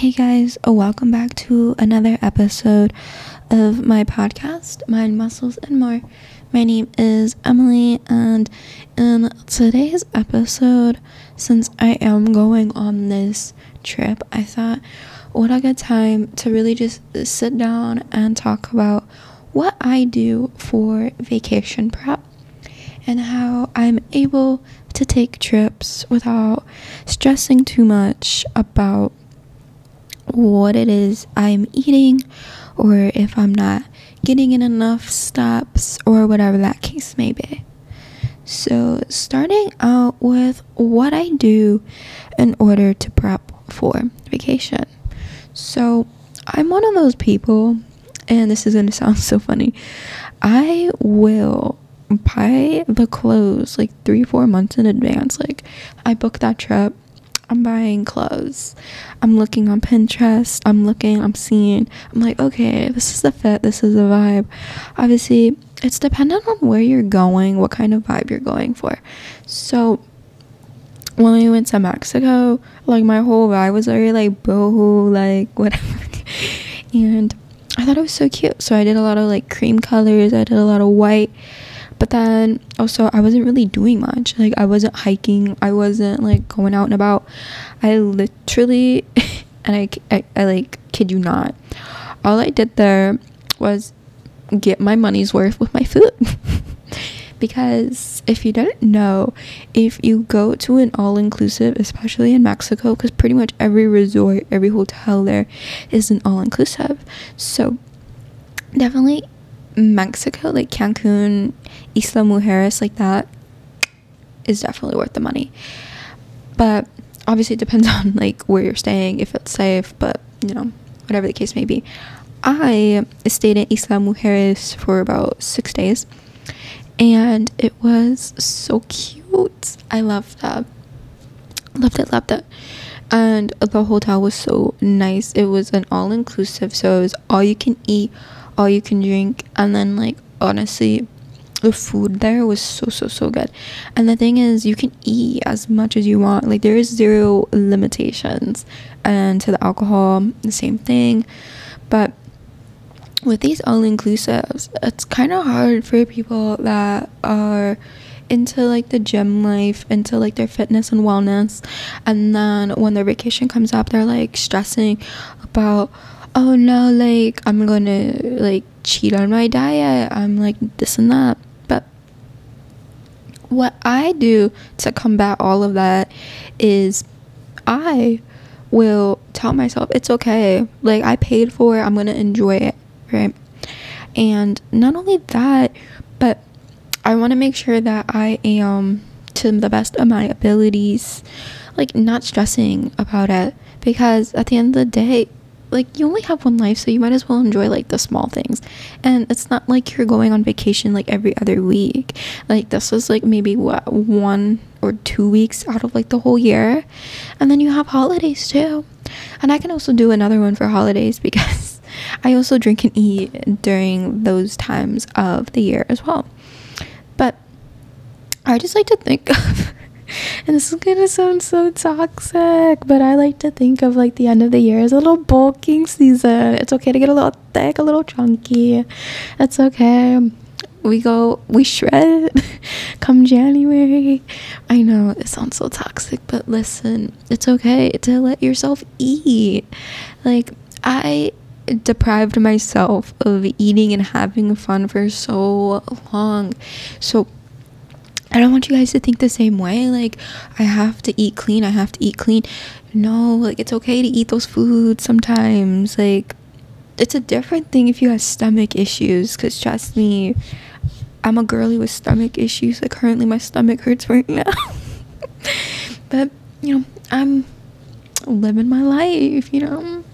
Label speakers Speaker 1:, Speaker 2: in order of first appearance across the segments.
Speaker 1: Hey guys, oh, welcome back to another episode of my podcast, Mind, Muscles, and More. My name is Emily, and in today's episode, since I am going on this trip, I thought what a good time to really just sit down and talk about what I do for vacation prep and how I'm able to take trips without stressing too much about what it is I'm eating or if I'm not getting in enough steps or whatever that case may be. So, starting out with what I do in order to prep for vacation. So, I'm one of those people, and this is going to sound so funny. I will buy the clothes like three, four months in advance. Like, I book that trip I'm buying clothes. I'm looking on Pinterest. I'm looking, I'm seeing. I'm like, okay, this is the fit, this is the vibe. Obviously, it's dependent on where you're going, what kind of vibe you're going for. So, when we went to Mexico, like my whole vibe was already like boho, like whatever. and I thought it was so cute. So I did a lot of like cream colors, I did a lot of white. But then also, I wasn't really doing much. Like, I wasn't hiking, I wasn't like going out and about. I literally, and I, I, I like kid you not, all I did there was get my money's worth with my food. because if you don't know, if you go to an all inclusive, especially in Mexico, because pretty much every resort, every hotel there is an all inclusive. So definitely Mexico, like Cancun, Isla Mujeres, like that, is definitely worth the money. But obviously, it depends on like where you're staying, if it's safe. But you know, whatever the case may be. I stayed in Isla Mujeres for about six days, and it was so cute. I loved that. Loved it. Loved it. And the hotel was so nice. It was an all inclusive, so it was all you can eat all you can drink. And then like honestly the food there was so so so good. And the thing is you can eat as much as you want. Like there is zero limitations and to the alcohol the same thing. But with these all inclusives it's kind of hard for people that are into like the gym life into like their fitness and wellness. And then when their vacation comes up they're like stressing about oh no, like I'm gonna like cheat on my diet. I'm like this and that. But what I do to combat all of that is I will tell myself it's okay. Like I paid for it, I'm gonna enjoy it, right? And not only that, but I want to make sure that I am to the best of my abilities, like not stressing about it because at the end of the day, like you only have one life so you might as well enjoy like the small things. And it's not like you're going on vacation like every other week. Like this was like maybe what one or two weeks out of like the whole year. And then you have holidays too. And i can also do another one for holidays because i also drink and eat during those times of the year as well. But i just like to think of and this is gonna sound so toxic, but I like to think of like the end of the year as a little bulking season. It's okay to get a little thick, a little chunky. It's okay. We go, we shred come January. I know it sounds so toxic, but listen, it's okay to let yourself eat. Like, I deprived myself of eating and having fun for so long. So, I don't want you guys to think the same way. Like, I have to eat clean. I have to eat clean. No, like, it's okay to eat those foods sometimes. Like, it's a different thing if you have stomach issues. Because trust me, I'm a girly with stomach issues. Like, currently, my stomach hurts right now. but, you know, I'm living my life, you know,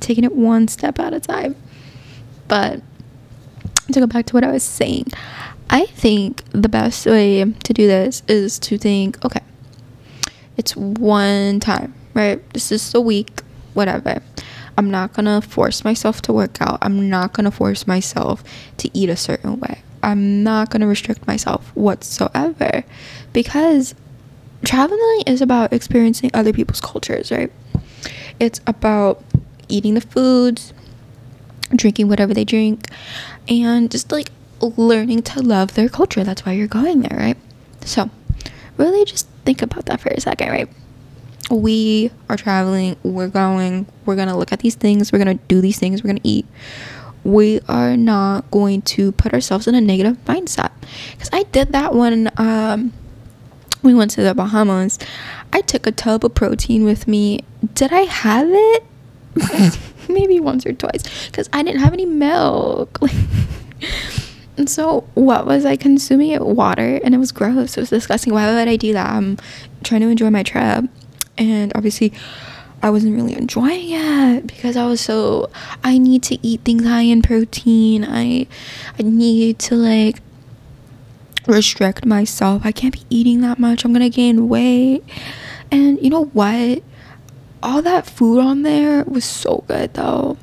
Speaker 1: taking it one step at a time. But to go back to what I was saying, I think the best way to do this is to think, okay, it's one time, right? This is a week, whatever. I'm not gonna force myself to work out. I'm not gonna force myself to eat a certain way. I'm not gonna restrict myself whatsoever because traveling is about experiencing other people's cultures, right? It's about eating the foods, drinking whatever they drink, and just like learning to love their culture. That's why you're going there, right? So, really just think about that for a second, right? We are traveling, we're going, we're gonna look at these things, we're gonna do these things, we're gonna eat. We are not going to put ourselves in a negative mindset. Because I did that when um, we went to the Bahamas. I took a tub of protein with me. Did I have it? Maybe once or twice. Because I didn't have any milk. And so, what was I consuming? Water, and it was gross. It was disgusting. Why would I do that? I'm trying to enjoy my trip, and obviously, I wasn't really enjoying it because I was so. I need to eat things high in protein. I, I need to like restrict myself. I can't be eating that much. I'm gonna gain weight. And you know what? All that food on there was so good though,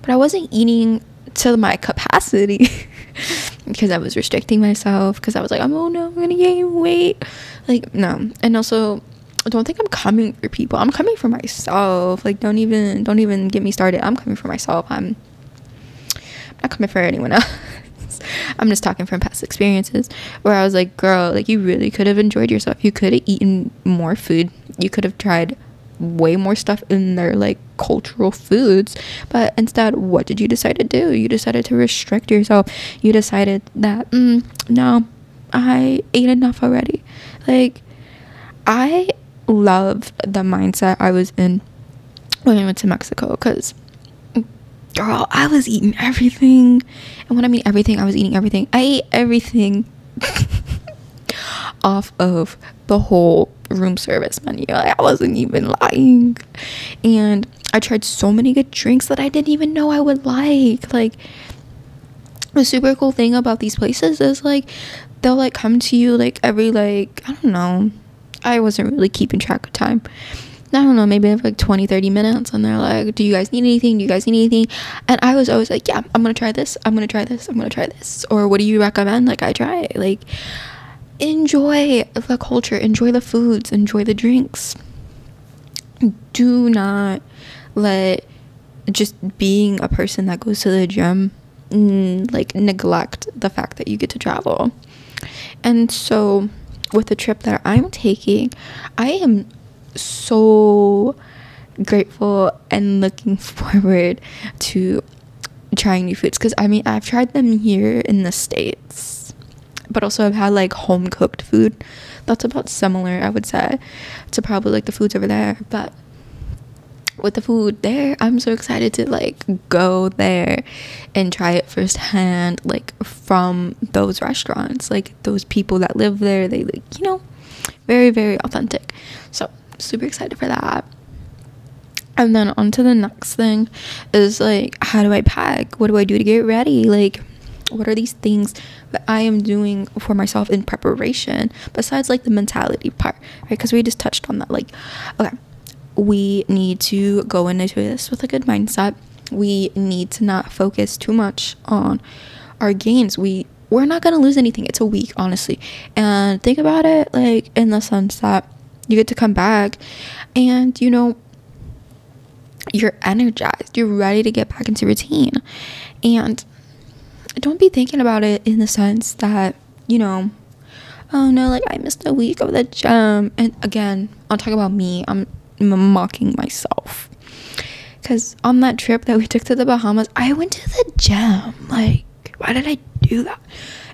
Speaker 1: but I wasn't eating to my capacity. because I was restricting myself because I was like, oh no, I'm gonna gain weight. Like, no. And also, I don't think I'm coming for people. I'm coming for myself. Like, don't even don't even get me started. I'm coming for myself. I'm, I'm not coming for anyone else. I'm just talking from past experiences where I was like, girl, like you really could have enjoyed yourself. You could have eaten more food. You could have tried way more stuff in their like cultural foods. But instead what did you decide to do? You decided to restrict yourself. You decided that mm, no i ate enough already. Like i love the mindset i was in when i went to mexico because girl i was eating everything. And when i mean everything i was eating everything. I ate everything off of the whole room service menu. Like, I wasn't even lying. And I tried so many good drinks that I didn't even know I would like. Like the super cool thing about these places is like they'll like come to you like every like I don't know. I wasn't really keeping track of time. I don't know, maybe like 20, 30 minutes, and they're like, Do you guys need anything? Do you guys need anything? And I was always like, Yeah, I'm gonna try this, I'm gonna try this, I'm gonna try this. Or what do you recommend? Like, I try. Like, enjoy the culture, enjoy the foods, enjoy the drinks. Do not let just being a person that goes to the gym mm, like neglect the fact that you get to travel. And so with the trip that I'm taking, I am so grateful and looking forward to trying new foods because I mean I've tried them here in the states but also I've had like home cooked food. That's about similar, I would say, to probably like the foods over there. But with the food there, I'm so excited to like go there and try it firsthand, like from those restaurants, like those people that live there. They like, you know, very, very authentic. So, super excited for that. And then on to the next thing is like, how do I pack? What do I do to get ready? Like, what are these things that I am doing for myself in preparation besides like the mentality part, right? Because we just touched on that. Like, okay, we need to go into this with a good mindset. We need to not focus too much on our gains. We we're not gonna lose anything. It's a week, honestly. And think about it like in the sense that you get to come back and you know you're energized, you're ready to get back into routine. And don't be thinking about it in the sense that, you know, oh no, like I missed a week of the gym. And again, I'll talk about me. I'm, mocking myself. Because on that trip that we took to the Bahamas, I went to the gym. Like, why did I do that?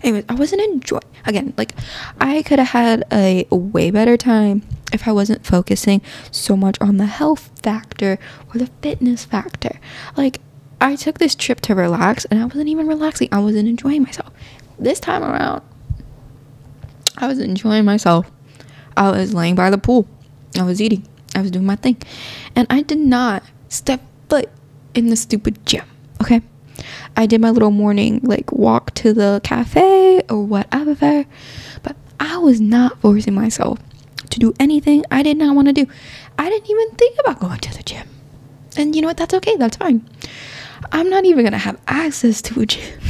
Speaker 1: Anyways, I wasn't enjoying. Again, like, I could have had a way better time if I wasn't focusing so much on the health factor or the fitness factor. Like, I took this trip to relax and I wasn't even relaxing. I wasn't enjoying myself. This time around, I was enjoying myself. I was laying by the pool. I was eating. I was doing my thing. And I did not step foot in the stupid gym. Okay? I did my little morning like walk to the cafe or whatever. But I was not forcing myself to do anything I did not want to do. I didn't even think about going to the gym. And you know what? That's okay. That's fine. I'm not even gonna have access to a gym.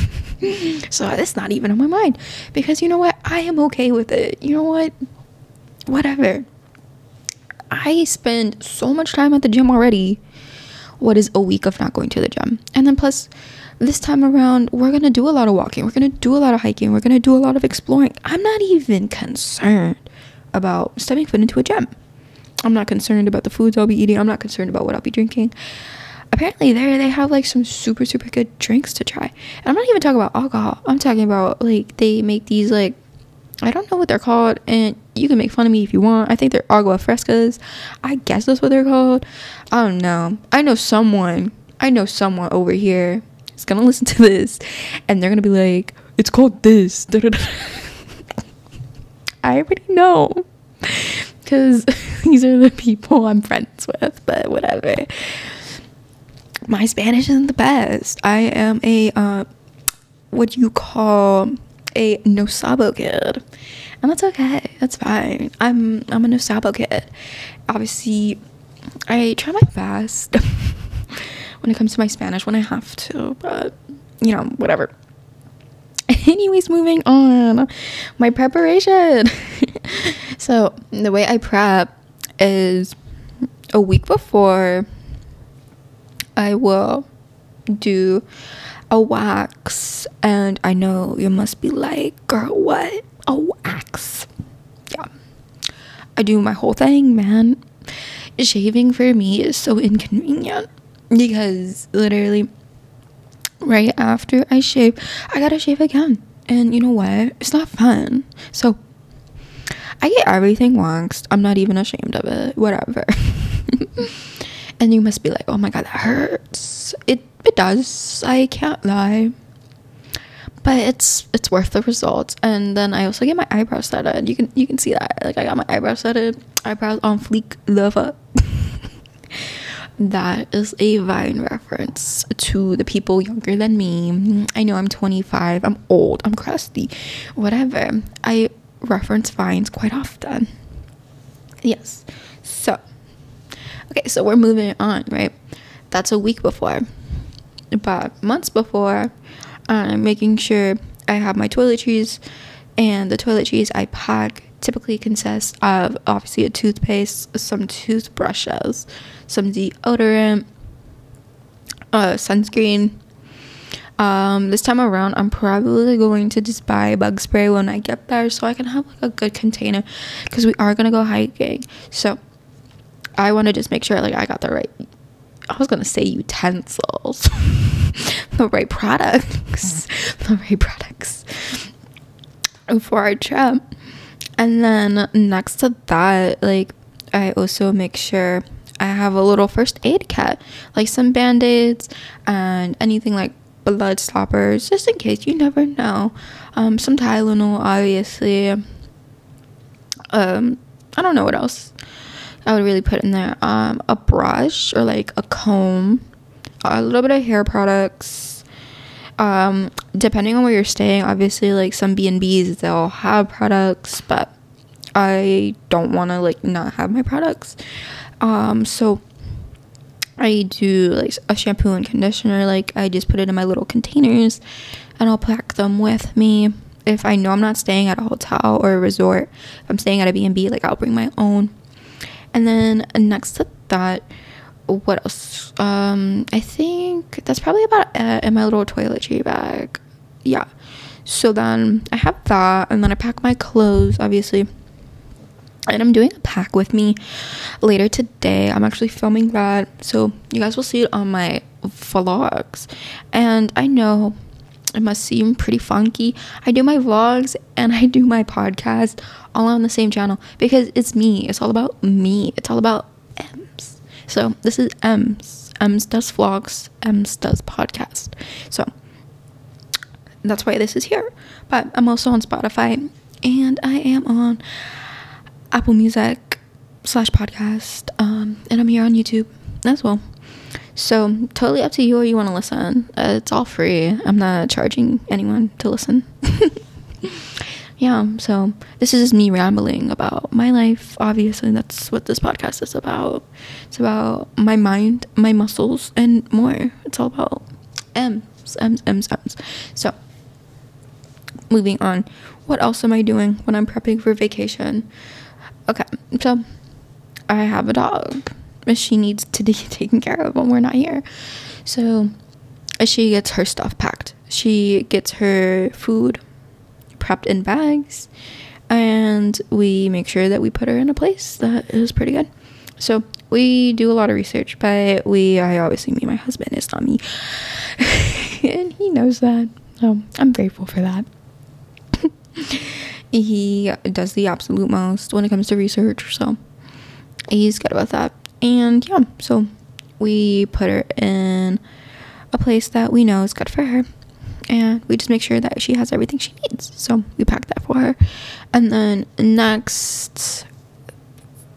Speaker 1: so that's not even on my mind. Because you know what? I am okay with it. You know what? Whatever. I spend so much time at the gym already. What is a week of not going to the gym? And then plus this time around, we're gonna do a lot of walking, we're gonna do a lot of hiking, we're gonna do a lot of exploring. I'm not even concerned about stepping foot into a gym. I'm not concerned about the foods I'll be eating. I'm not concerned about what I'll be drinking. Apparently, there they have like some super super good drinks to try. And I'm not even talking about alcohol. I'm talking about like they make these like I don't know what they're called, and you can make fun of me if you want. I think they're agua frescas. I guess that's what they're called. I don't know. I know someone. I know someone over here is gonna listen to this, and they're gonna be like, "It's called this." I already know because these are the people I'm friends with, but whatever. My Spanish isn't the best. I am a uh, what you call a no sabo kid, and that's okay. That's fine. I'm I'm a no sabo kid. Obviously, I try my best when it comes to my Spanish when I have to, but you know, whatever. Anyways, moving on. My preparation. so, the way I prep is a week before I will do a wax and I know you must be like, girl, what? A wax. Yeah. I do my whole thing, man. Shaving for me is so inconvenient because literally right after I shave, I gotta shave again. And you know what? It's not fun. So I get everything waxed. I'm not even ashamed of it. Whatever. and you must be like, oh my god, that hurts. It it does. I can't lie. But it's it's worth the results. And then I also get my eyebrows setted. You can you can see that. Like I got my eyebrows setted. Eyebrows on fleek. Love up. that is a Vine reference to the people younger than me. I know I'm 25, I'm old, I'm crusty, whatever. I reference Vines quite often. Yes. So, okay, so we're moving on, right? That's a week before. But months before, I'm making sure I have my toiletries, and the toiletries I pack typically consists of obviously a toothpaste, some toothbrushes, some deodorant, uh, sunscreen. Um, this time around, I'm probably going to just buy bug spray when I get there so I can have like a good container because we are gonna go hiking. So I want to just make sure like I got the right. I was gonna say utensils, the right products, the right products for our trip. And then next to that, like I also make sure I have a little first aid kit, like some band aids and anything like blood stoppers, just in case you never know. Um, some Tylenol, obviously. Um, I don't know what else I would really put in there. Um, a brush or like a comb, a little bit of hair products. Um, depending on where you're staying, obviously, like some B and B's, they'll have products, but I don't want to like not have my products. Um, so I do like a shampoo and conditioner. Like I just put it in my little containers, and I'll pack them with me. If I know I'm not staying at a hotel or a resort, if I'm staying at a B&B, like I'll bring my own. And then next to that, what else? Um, I think that's probably about it in my little toiletry bag. Yeah. So then I have that, and then I pack my clothes, obviously and I'm doing a pack with me later today. I'm actually filming that, so you guys will see it on my vlogs. And I know it must seem pretty funky. I do my vlogs and I do my podcast all on the same channel because it's me. It's all about me. It's all about Ems. So this is Ems. Ems does vlogs. Ems does podcast. So that's why this is here. But I'm also on Spotify and I am on Apple Music slash podcast, um, and I'm here on YouTube as well. So totally up to you or you want to listen. Uh, it's all free. I'm not charging anyone to listen. yeah, so this is just me rambling about my life. Obviously, that's what this podcast is about. It's about my mind, my muscles, and more. It's all about Ems, Ems, Ems, Ems. So, moving on. What else am I doing when I'm prepping for vacation? Okay, so I have a dog. She needs to be taken care of when we're not here. So she gets her stuff packed. She gets her food prepped in bags and we make sure that we put her in a place that is pretty good. So we do a lot of research, but we I obviously me my husband is not me. and he knows that. So I'm grateful for that. he does the absolute most when it comes to research, so he's good about that. And yeah, so we put her in a place that we know is good for her and we just make sure that she has everything she needs so we pack that for her and then next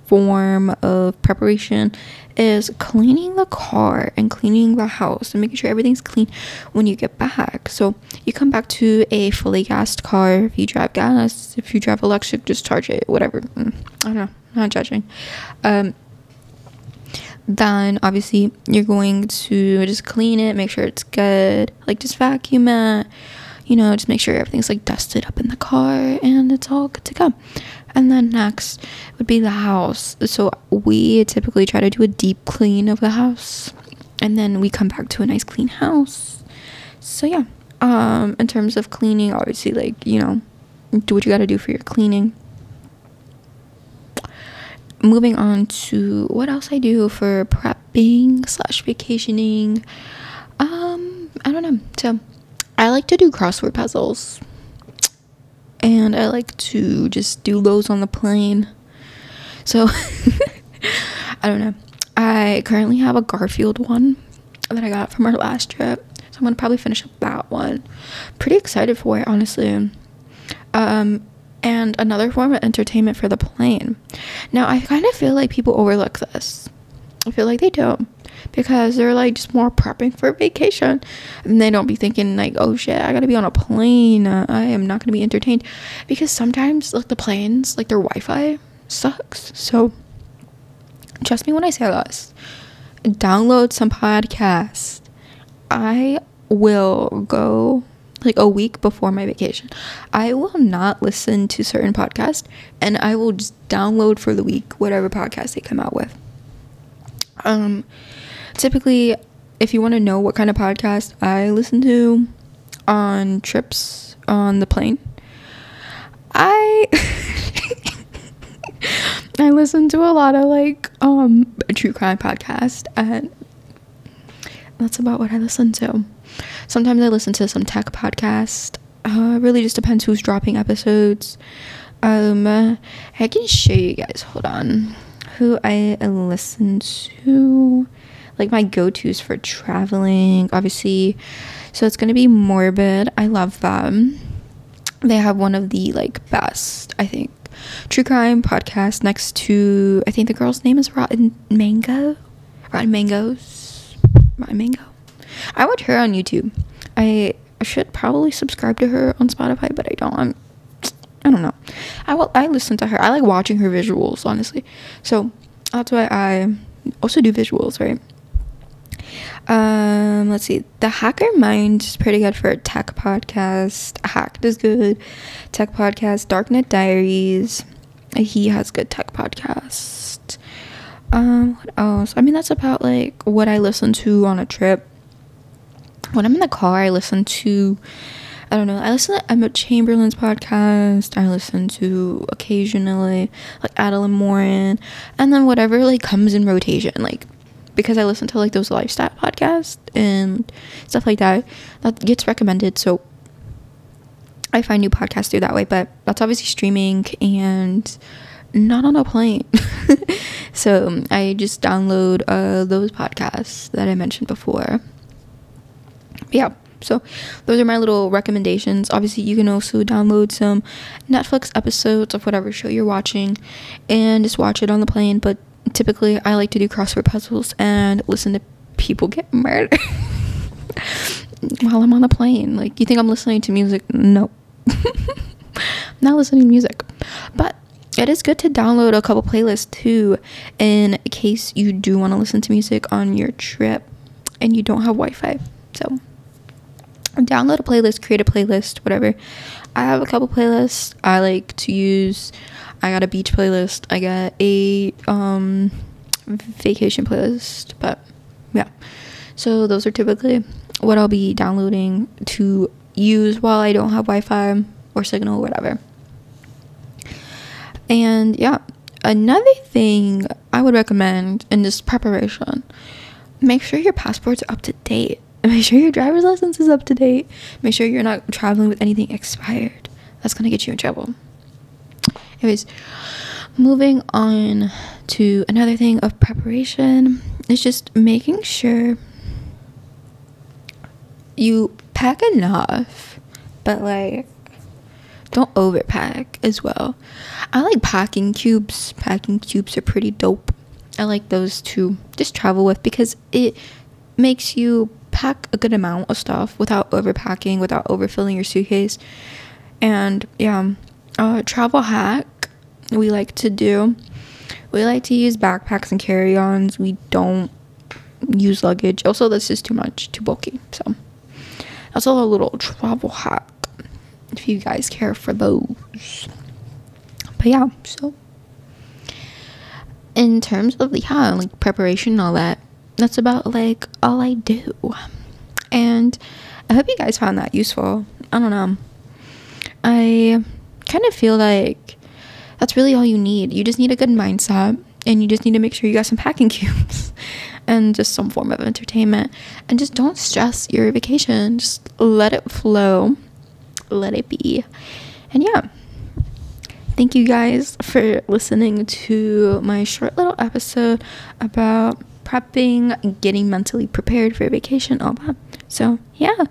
Speaker 1: form of preparation is cleaning the car and cleaning the house and making sure everything's clean when you get back. So you come back to a fully gassed car. If you drive gas, if you drive electric, just charge it, whatever. Mm, I don't know, not judging. Um, then obviously you're going to just clean it, make sure it's good, like just vacuum it, you know, just make sure everything's like dusted up in the car and it's all good to go. And then next would be the house. So we typically try to do a deep clean of the house and then we come back to a nice clean house. So yeah, um in terms of cleaning, obviously like, you know, do what you got to do for your cleaning moving on to what else I do for prepping slash vacationing. Um, I don't know. So I like to do crossword puzzles. And I like to just do those on the plane. So I don't know. I currently have a Garfield one that I got from our last trip. So I'm gonna probably finish up that one. Pretty excited for it, honestly. Um, and another form of entertainment for the plane. Now, I kind of feel like people overlook this. I feel like they don't because they're like just more prepping for vacation and they don't be thinking like oh shit i gotta be on a plane uh, i am not gonna be entertained because sometimes like the planes like their wi-fi sucks so trust me when i say this download some podcast i will go like a week before my vacation. I will not listen to certain podcasts and I will just download for the week whatever podcast they come out with. Um typically if you want to know what kind of podcast I listen to on trips on the plane, I I listen to a lot of like um true crime podcast and that's about what I listen to. Sometimes I listen to some tech podcast. Uh, really just depends who's dropping episodes. Um, I can show you guys. Hold on. Who I listen to. Like my go tos for traveling, obviously. So it's gonna be Morbid. I love them. They have one of the like best, I think, true crime podcast next to I think the girl's name is Rotten Mango. Rotten Mangoes. Rotten Mango. I watch her on YouTube. I should probably subscribe to her on Spotify, but I don't. I'm, I don't know. I will. I listen to her. I like watching her visuals, honestly. So that's why I also do visuals, right? Um, let's see. The Hacker Mind is pretty good for a tech podcast. Hacked is good. Tech podcast. Darknet Diaries. He has good tech podcast. Um, what else? I mean, that's about like what I listen to on a trip when I'm in the car, I listen to, I don't know, I listen to Emma Chamberlain's podcast. I listen to occasionally like Adelaine Morin, and then whatever like comes in rotation, like because I listen to like those lifestyle podcasts and stuff like that. That gets recommended, so I find new podcasts through that way. But that's obviously streaming and not on a plane. so I just download uh, those podcasts that I mentioned before yeah so those are my little recommendations. Obviously you can also download some netflix episodes of whatever show you're watching and just watch it on the plane but typically i like to do crossword puzzles and listen to people get murdered while i'm on the plane. Like you think i'm listening to music? No not listening to music. But it is good to download a couple playlists too in case you do want to listen to music on your trip and you don't have wi-fi so download a playlist, create a playlist, whatever. I have a couple playlists I like to use. I got a beach playlist. I got a um vacation playlist, but yeah. So those are typically what I'll be downloading to use while I don't have Wi-Fi or signal, whatever. And yeah, another thing I would recommend in this preparation, make sure your passport's are up to date. Make sure your driver's license is up to date. Make sure you're not traveling with anything expired. That's gonna get you in trouble. Anyways, moving on to another thing of preparation is just making sure you pack enough, but like don't overpack as well. I like packing cubes. Packing cubes are pretty dope. I like those to just travel with because it makes you pack a good amount of stuff without overpacking, without overfilling your suitcase. And yeah, uh, travel hack we like to do. We like to use backpacks and carry-ons. We don't use luggage. Also, this is too much, too bulky. So that's all a little travel hack if you guys care for those. But yeah, so in terms of the yeah, like preparation and all that, that's about like all I do. And I hope you guys found that useful. I don't know. I kind of feel like that's really all you need. You just need a good mindset and you just need to make sure you got some packing cubes and just some form of entertainment. And just don't stress your vacation. Just let it flow. Let it be. And yeah. Thank you guys for listening to my short little episode about prepping, getting mentally prepared for vacation, all that. So, yeah.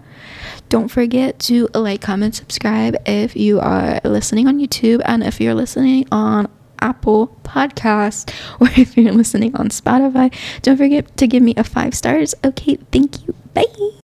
Speaker 1: Don't forget to like, comment, subscribe if you are listening on YouTube and if you're listening on Apple Podcasts or if you're listening on Spotify. Don't forget to give me a five stars. Okay, thank you. Bye.